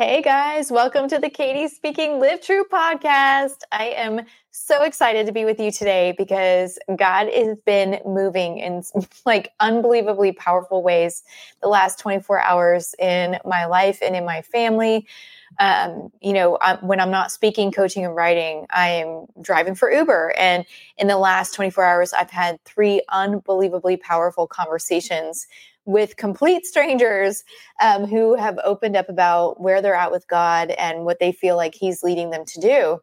Hey guys, welcome to the Katie Speaking Live True podcast. I am so excited to be with you today because God has been moving in like unbelievably powerful ways the last 24 hours in my life and in my family. Um, you know, I, when I'm not speaking, coaching, and writing, I am driving for Uber. And in the last 24 hours, I've had three unbelievably powerful conversations with complete strangers um, who have opened up about where they're at with God and what they feel like He's leading them to do.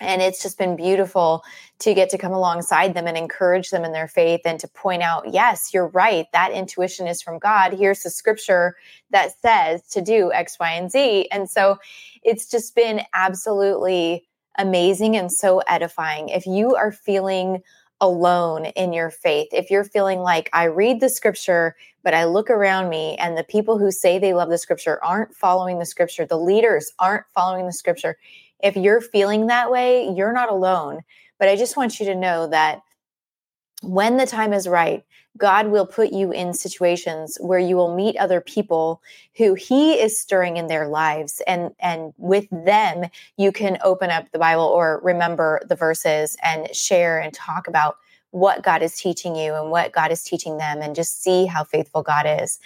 And it's just been beautiful to get to come alongside them and encourage them in their faith and to point out, yes, you're right. That intuition is from God. Here's the scripture that says to do X, Y, and Z. And so it's just been absolutely amazing and so edifying. If you are feeling alone in your faith, if you're feeling like I read the scripture, but I look around me and the people who say they love the scripture aren't following the scripture, the leaders aren't following the scripture. If you're feeling that way, you're not alone. But I just want you to know that when the time is right, God will put you in situations where you will meet other people who he is stirring in their lives and and with them you can open up the Bible or remember the verses and share and talk about what God is teaching you and what God is teaching them and just see how faithful God is.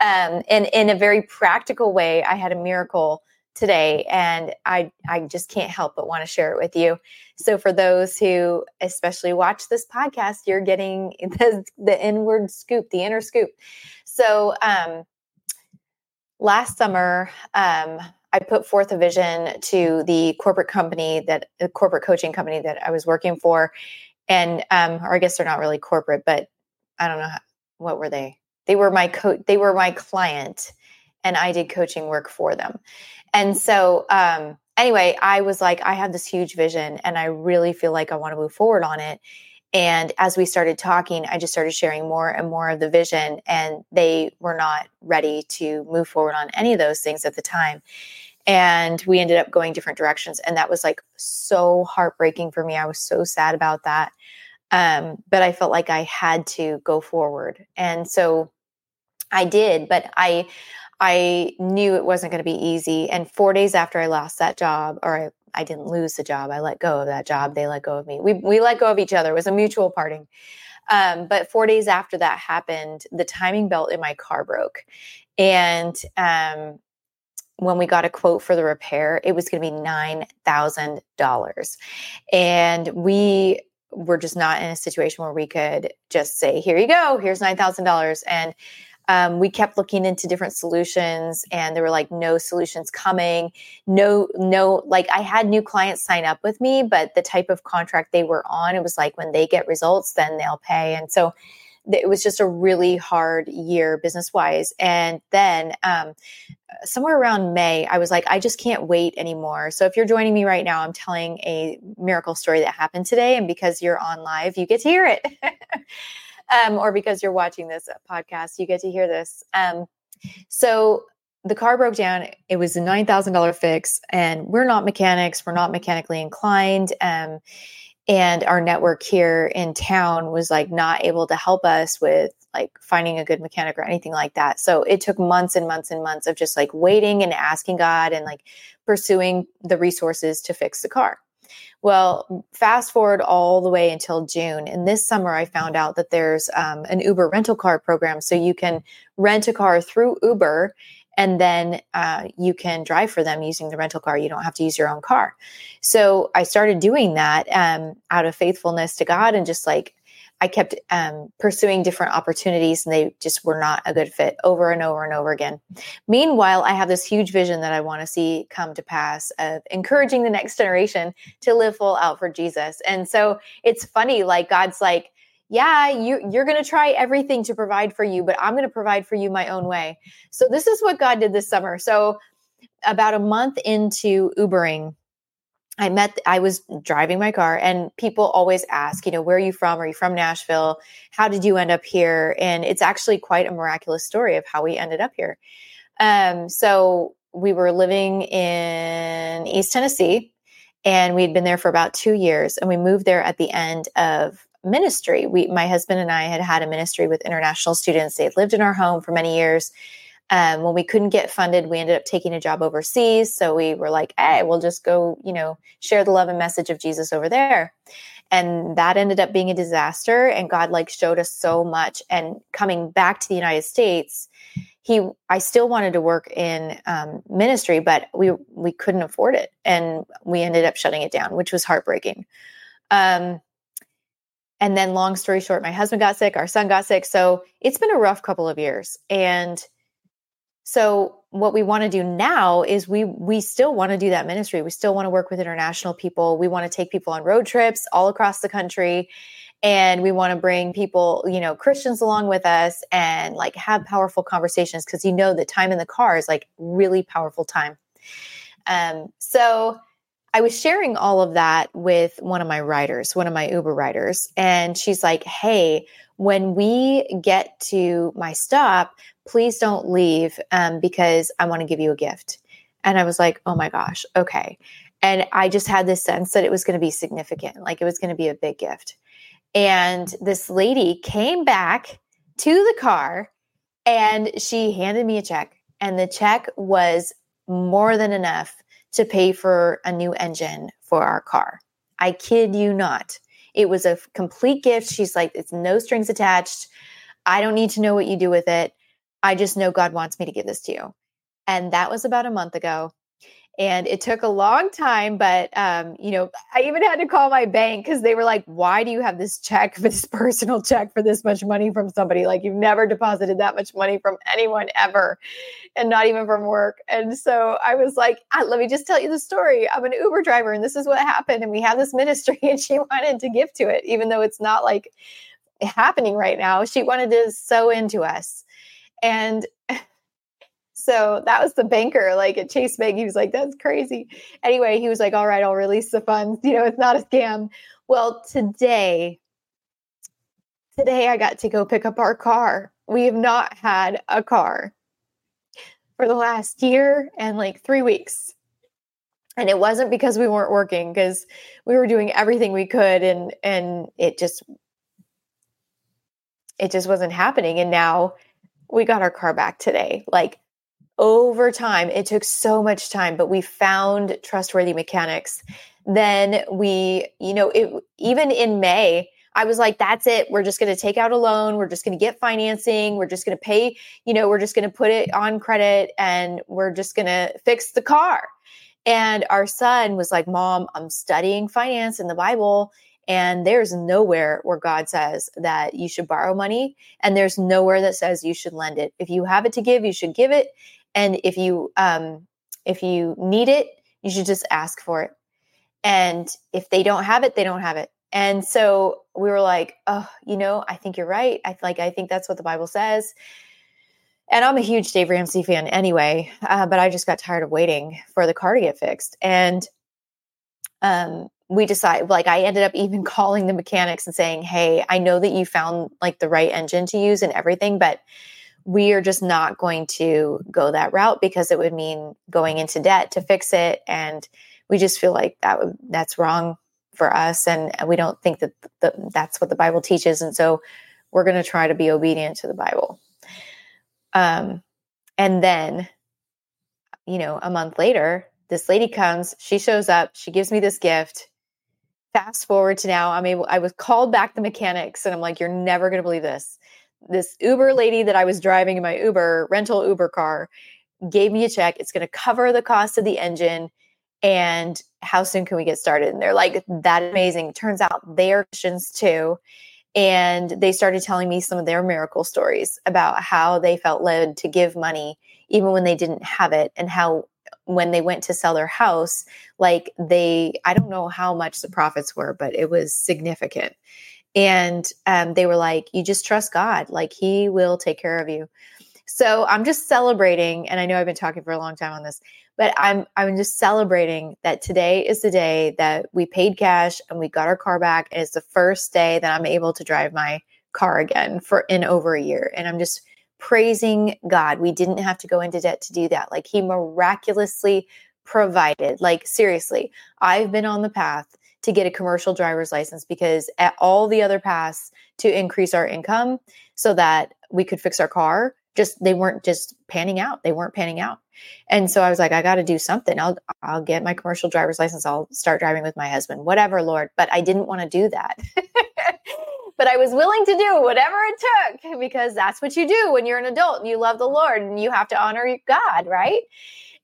Um, and in a very practical way, I had a miracle today and I I just can't help but want to share it with you. So for those who especially watch this podcast, you're getting the, the inward scoop, the inner scoop. So um last summer um I put forth a vision to the corporate company that the corporate coaching company that I was working for and um or I guess they're not really corporate but I don't know how, what were they? They were my co they were my client and I did coaching work for them. And so, um, anyway, I was like, I have this huge vision and I really feel like I want to move forward on it. And as we started talking, I just started sharing more and more of the vision, and they were not ready to move forward on any of those things at the time. And we ended up going different directions. And that was like so heartbreaking for me. I was so sad about that. Um, but I felt like I had to go forward. And so I did, but I I knew it wasn't going to be easy. And four days after I lost that job, or I, I didn't lose the job, I let go of that job. They let go of me. We, we let go of each other. It was a mutual parting. Um, but four days after that happened, the timing belt in my car broke. And um, when we got a quote for the repair, it was going to be $9,000. And we were just not in a situation where we could just say, here you go, here's $9,000. And um, we kept looking into different solutions and there were like no solutions coming no no like i had new clients sign up with me but the type of contract they were on it was like when they get results then they'll pay and so it was just a really hard year business wise and then um, somewhere around may i was like i just can't wait anymore so if you're joining me right now i'm telling a miracle story that happened today and because you're on live you get to hear it um, or because you're watching this podcast, you get to hear this. Um, so the car broke down. It was a nine thousand dollar fix, and we're not mechanics. We're not mechanically inclined. Um, and our network here in town was like not able to help us with like finding a good mechanic or anything like that. So it took months and months and months of just like waiting and asking God and like pursuing the resources to fix the car. Well, fast forward all the way until June. And this summer, I found out that there's um, an Uber rental car program. So you can rent a car through Uber and then uh, you can drive for them using the rental car. You don't have to use your own car. So I started doing that um, out of faithfulness to God and just like I kept um, pursuing different opportunities and they just were not a good fit over and over and over again. Meanwhile, I have this huge vision that I want to see come to pass of encouraging the next generation to live full out for Jesus. And so it's funny, like God's like, yeah, you, you're going to try everything to provide for you, but I'm going to provide for you my own way. So this is what God did this summer. So about a month into Ubering, I met, I was driving my car, and people always ask, you know, where are you from? Are you from Nashville? How did you end up here? And it's actually quite a miraculous story of how we ended up here. Um, so we were living in East Tennessee, and we'd been there for about two years, and we moved there at the end of ministry. We, my husband and I, had had a ministry with international students. They had lived in our home for many years. Um, when we couldn't get funded, we ended up taking a job overseas. So we were like, hey, we'll just go, you know, share the love and message of Jesus over there. And that ended up being a disaster. And God like showed us so much. And coming back to the United States, he i still wanted to work in um, ministry but we we couldn't afford it and we ended up shutting it down which was heartbreaking um, and then long story short my husband got sick our son got sick. So it's been a rough couple of years. And so what we want to do now is we we still want to do that ministry. We still want to work with international people. We want to take people on road trips all across the country. And we want to bring people you know christians along with us and like have powerful conversations because you know the time in the car is like really powerful time. Um, so i was sharing all of that with one of my riders one of my uber riders and she's like hey when we get to my stop please don't leave um, because i want to give you a gift and i was like oh my gosh okay and i just had this sense that it was going to be significant like it was going to be a big gift and this lady came back to the car and she handed me a check. And the check was more than enough to pay for a new engine for our car. I kid you not. It was a complete gift. She's like, it's no strings attached. I don't need to know what you do with it. I just know God wants me to give this to you. And that was about a month ago and it took a long time but um, you know i even had to call my bank because they were like why do you have this check for this personal check for this much money from somebody? Like you've never deposited that much money from anyone ever and not even from work. And so i was like ah, let me just tell you the story. I'm an uber driver and this is what happened and we have this ministry and she wanted to give to it even though it's not like happening right now. She wanted to sow into us. And so that was the banker, like at Chase Bank. He was like, that's crazy. Anyway, he was like, all right, I'll release the funds. You know, it's not a scam. Well, today, today I got to go pick up our car. We have not had a car for the last year and like three weeks. And it wasn't because we weren't working, because we were doing everything we could and and it just it just wasn't happening. And now we got our car back today. Like over time, it took so much time, but we found trustworthy mechanics. Then we, you know, it, even in May, I was like, that's it. We're just going to take out a loan. We're just going to get financing. We're just going to pay, you know, we're just going to put it on credit and we're just going to fix the car. And our son was like, Mom, I'm studying finance in the Bible. And there's nowhere where God says that you should borrow money. And there's nowhere that says you should lend it. If you have it to give, you should give it and if you um if you need it you should just ask for it. And if they don't have it they don't have it. And so we were like oh you know i think you're right. I like i think that's what the bible says. And i'm a huge dave ramsey fan anyway uh, but i just got tired of waiting for the car to get fixed. And um we decided like i ended up even calling the mechanics and saying hey i know that you found like the right engine to use and everything but we are just not going to go that route because it would mean going into debt to fix it. And we just feel like that would that's wrong for us. And we don't think that the, that's what the bible teaches. And so we're going to try to be obedient to the bible. Um and then you know a month later this lady comes she shows up she gives me this gift. Fast forward to now i'm able i was called back the mechanics and i'm like you're never going to believe this this Uber lady that I was driving in my Uber rental Uber car gave me a check. It's going to cover the cost of the engine. And how soon can we get started? And they're like, that amazing. Turns out they are Christians too. And they started telling me some of their miracle stories about how they felt led to give money even when they didn't have it, and how when they went to sell their house, like they, I don't know how much the profits were, but it was significant and um, they were like you just trust god. Like he will take care of you. So i'm just celebrating and i know i've been talking for a long time on this but i'm i'm just celebrating that today is the day that we paid cash and we got our car back and it's the first day that i'm able to drive my car again for in over a year. And i'm just praising god. We didn't have to go into debt to do that. Like he miraculously provided. Like seriously i've been on the path to get a commercial driver's license because at all the other paths to increase our income so that we could fix our car just they weren't just panning out. They weren't panning out. And so I was like, I got to do something. I'll I'll get my commercial driver's license. I'll start driving with my husband. Whatever, Lord. But I didn't want to do that. but I was willing to do whatever it took because that's what you do when you're an adult and you love the Lord and you have to honor God, right?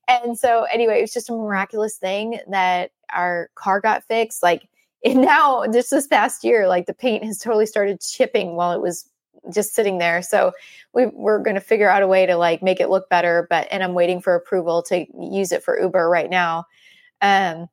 And so anyway, it was just a miraculous thing that our car got fixed. Like and now just this past year, like the paint has totally started chipping while it was just sitting there. So we, we're going to figure out a way to like make it look better. But and I'm waiting for approval to use it for Uber right now. Um,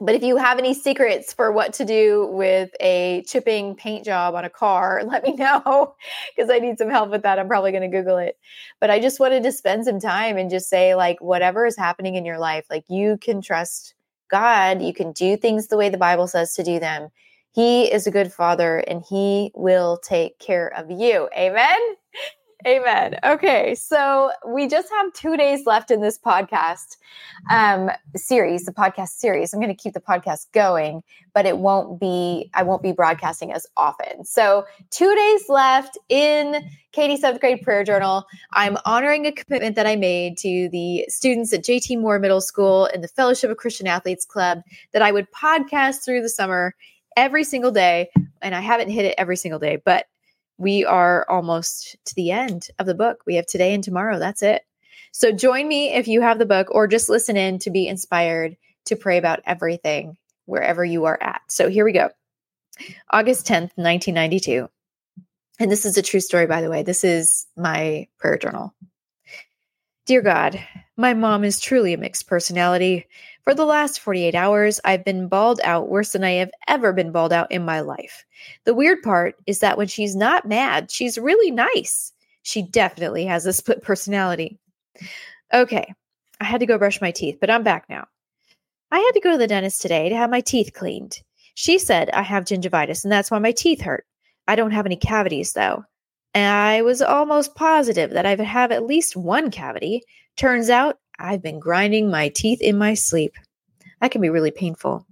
but if you have any secrets for what to do with a chipping paint job on a car, let me know because I need some help with that. I'm probably going to Google it. But I just wanted to spend some time and just say, like, whatever is happening in your life, like, you can trust God. You can do things the way the Bible says to do them. He is a good father and he will take care of you. Amen. Amen. Okay, so we just have two days left in this podcast um, series, the podcast series. I'm going to keep the podcast going, but it won't be. I won't be broadcasting as often. So two days left in Katie seventh grade prayer journal. I'm honoring a commitment that I made to the students at JT Moore Middle School and the Fellowship of Christian Athletes Club that I would podcast through the summer every single day. And I haven't hit it every single day, but we are almost to the end of the book. We have today and tomorrow. That's it. So join me if you have the book or just listen in to be inspired to pray about everything wherever you are at. So here we go. August 10th, 1992. And this is a true story, by the way. This is my prayer journal. Dear God, my mom is truly a mixed personality. For the last 48 hours, I've been bawled out worse than I have ever been bawled out in my life. The weird part is that when she's not mad, she's really nice. She definitely has a split personality. Okay, I had to go brush my teeth, but I'm back now. I had to go to the dentist today to have my teeth cleaned. She said I have gingivitis and that's why my teeth hurt. I don't have any cavities though. I was almost positive that I would have at least one cavity. Turns out I've been grinding my teeth in my sleep. That can be really painful.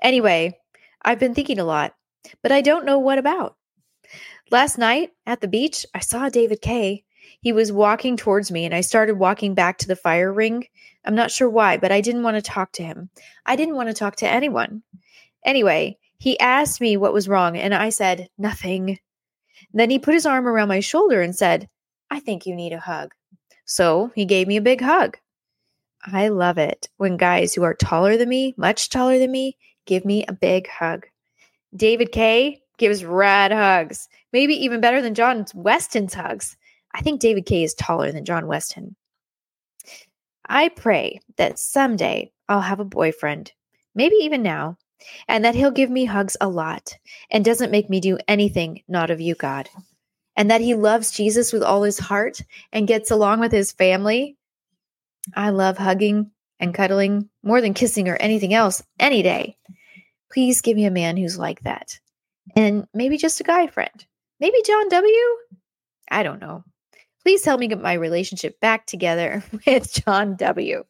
Anyway, I've been thinking a lot, but I don't know what about. Last night at the beach, I saw David Kay. He was walking towards me, and I started walking back to the fire ring. I'm not sure why, but I didn't want to talk to him. I didn't want to talk to anyone. Anyway, he asked me what was wrong, and I said, Nothing. Then he put his arm around my shoulder and said, I think you need a hug. So he gave me a big hug. I love it when guys who are taller than me, much taller than me, give me a big hug. David Kay gives rad hugs, maybe even better than John Weston's hugs. I think David Kay is taller than John Weston. I pray that someday I'll have a boyfriend, maybe even now, and that he'll give me hugs a lot and doesn't make me do anything not of you, God and that he loves Jesus with all his heart and gets along with his family. I love hugging and cuddling more than kissing or anything else any day. Please give me a man who's like that. And maybe just a guy friend. Maybe John W. I don't know. Please help me get my relationship back together with John W.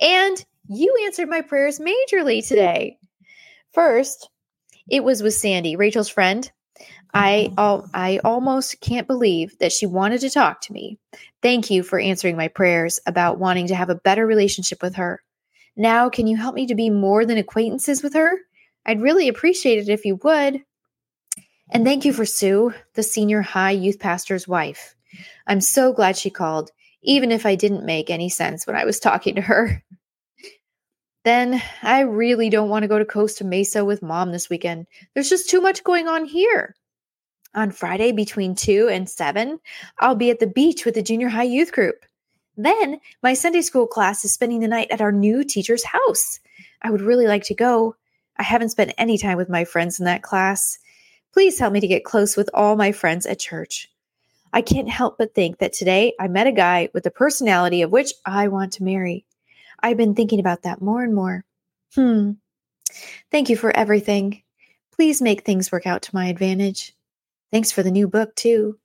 And you answered my prayers majorly today. First, it was with Sandy, Rachel's friend. I mm-hmm. al- I almost can't believe that she wanted to talk to me. Thank you for answering my prayers about wanting to have a better relationship with her. Now, can you help me to be more than acquaintances with her? I'd really appreciate it if you would. And thank you for Sue, the senior high youth pastor's wife. I'm so glad she called, even if I didn't make any sense when I was talking to her. Then I really don't want to go to Costa Mesa with mom this weekend. There's just too much going on here. On Friday between 2 and 7, I'll be at the beach with the junior high youth group. Then my Sunday school class is spending the night at our new teacher's house. I would really like to go. I haven't spent any time with my friends in that class. Please help me to get close with all my friends at church. I can't help but think that today I met a guy with the personality of which I want to marry. I've been thinking about that more and more. Hmm. Thank you for everything. Please make things work out to my advantage. Thanks for the new book, too.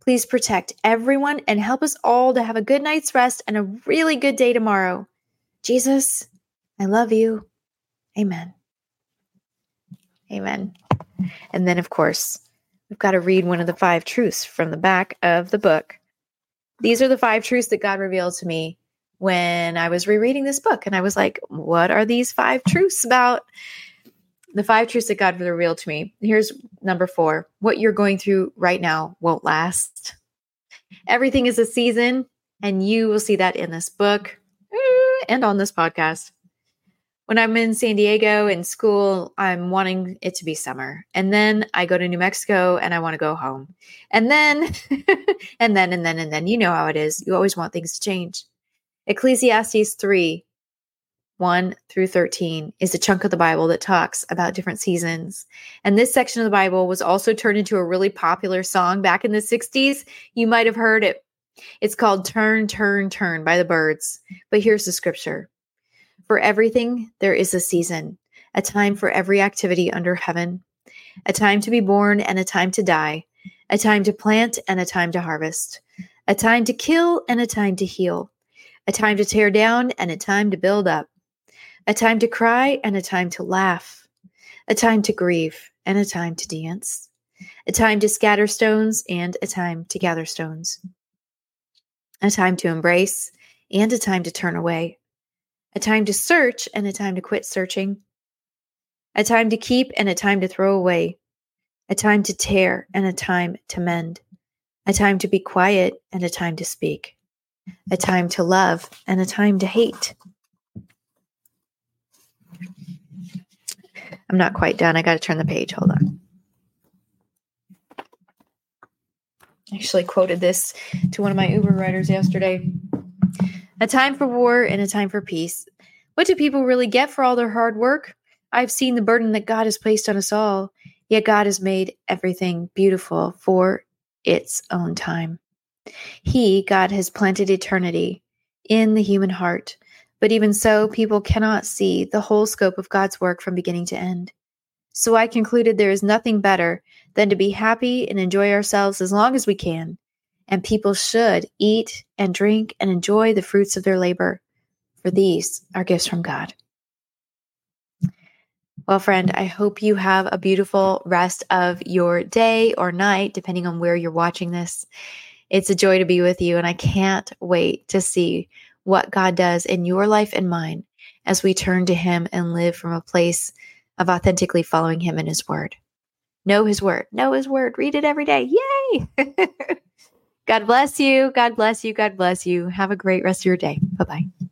Please protect everyone and help us all to have a good night's rest and a really good day tomorrow. Jesus, I love you. Amen. Amen. And then, of course, we've got to read one of the five truths from the back of the book. these are the five truths that God revealed to me when I was rereading this book. And I was like, what are these five truths about? The five truths that God revealed to me. Here's number four what you're going through right now won't last. Everything is a season, and you will see that in this book eh, and on this podcast. When I'm in San Diego in school, I'm wanting it to be summer. And then I go to New Mexico and I want to go home. And then, and then, and then, and then, you know how it is. You always want things to change. Ecclesiastes 3 1 through 13 is a chunk of the Bible that talks about different seasons. And this section of the Bible was also turned into a really popular song back in the 60s. You might have heard it. It's called Turn, Turn, Turn by the Byrds. But here's the scripture For everything, there is a season, a time for every activity under heaven, a time to be born and a time to die, a time to plant and a time to harvest, a time to kill and a time to heal a time to tear down and a time to build up, a time to cry and a time to laugh, a time to grieve and a time to dance, a time to scatter stones and a time to gather stones, a time to embrace and a time to turn away, a time to search and a time to quit searching, a time to keep and a time to throw away, a time to tear and a time to mend, a time to be quiet and a time to speak a time to love and a time to hate. I'm not quite done. I got to turn the page. Hold on. I actually quoted this to one of my Uber riders yesterday. A time for war and a time for peace. What do people really get for all their hard work? I've seen the burden that God has placed on us all, yet God has made everything beautiful for its own time. He, God, has planted eternity in the human heart. But even so, people cannot see the whole scope of God's work from beginning to end. So I concluded there is nothing better than to be happy and enjoy ourselves as long as we can. And people should eat and drink and enjoy the fruits of their labor, for these are gifts from God. Well, friend, I hope you have a beautiful rest of your day or night, depending on where you're watching this. It's a joy to be with you, and I can't wait to see what God does in your life and mine as we turn to Him and live from a place of authentically following Him and His Word. Know His Word, know His Word, read it every day. Yay! God bless you. God bless you. God bless you. Have a great rest of your day. Bye bye.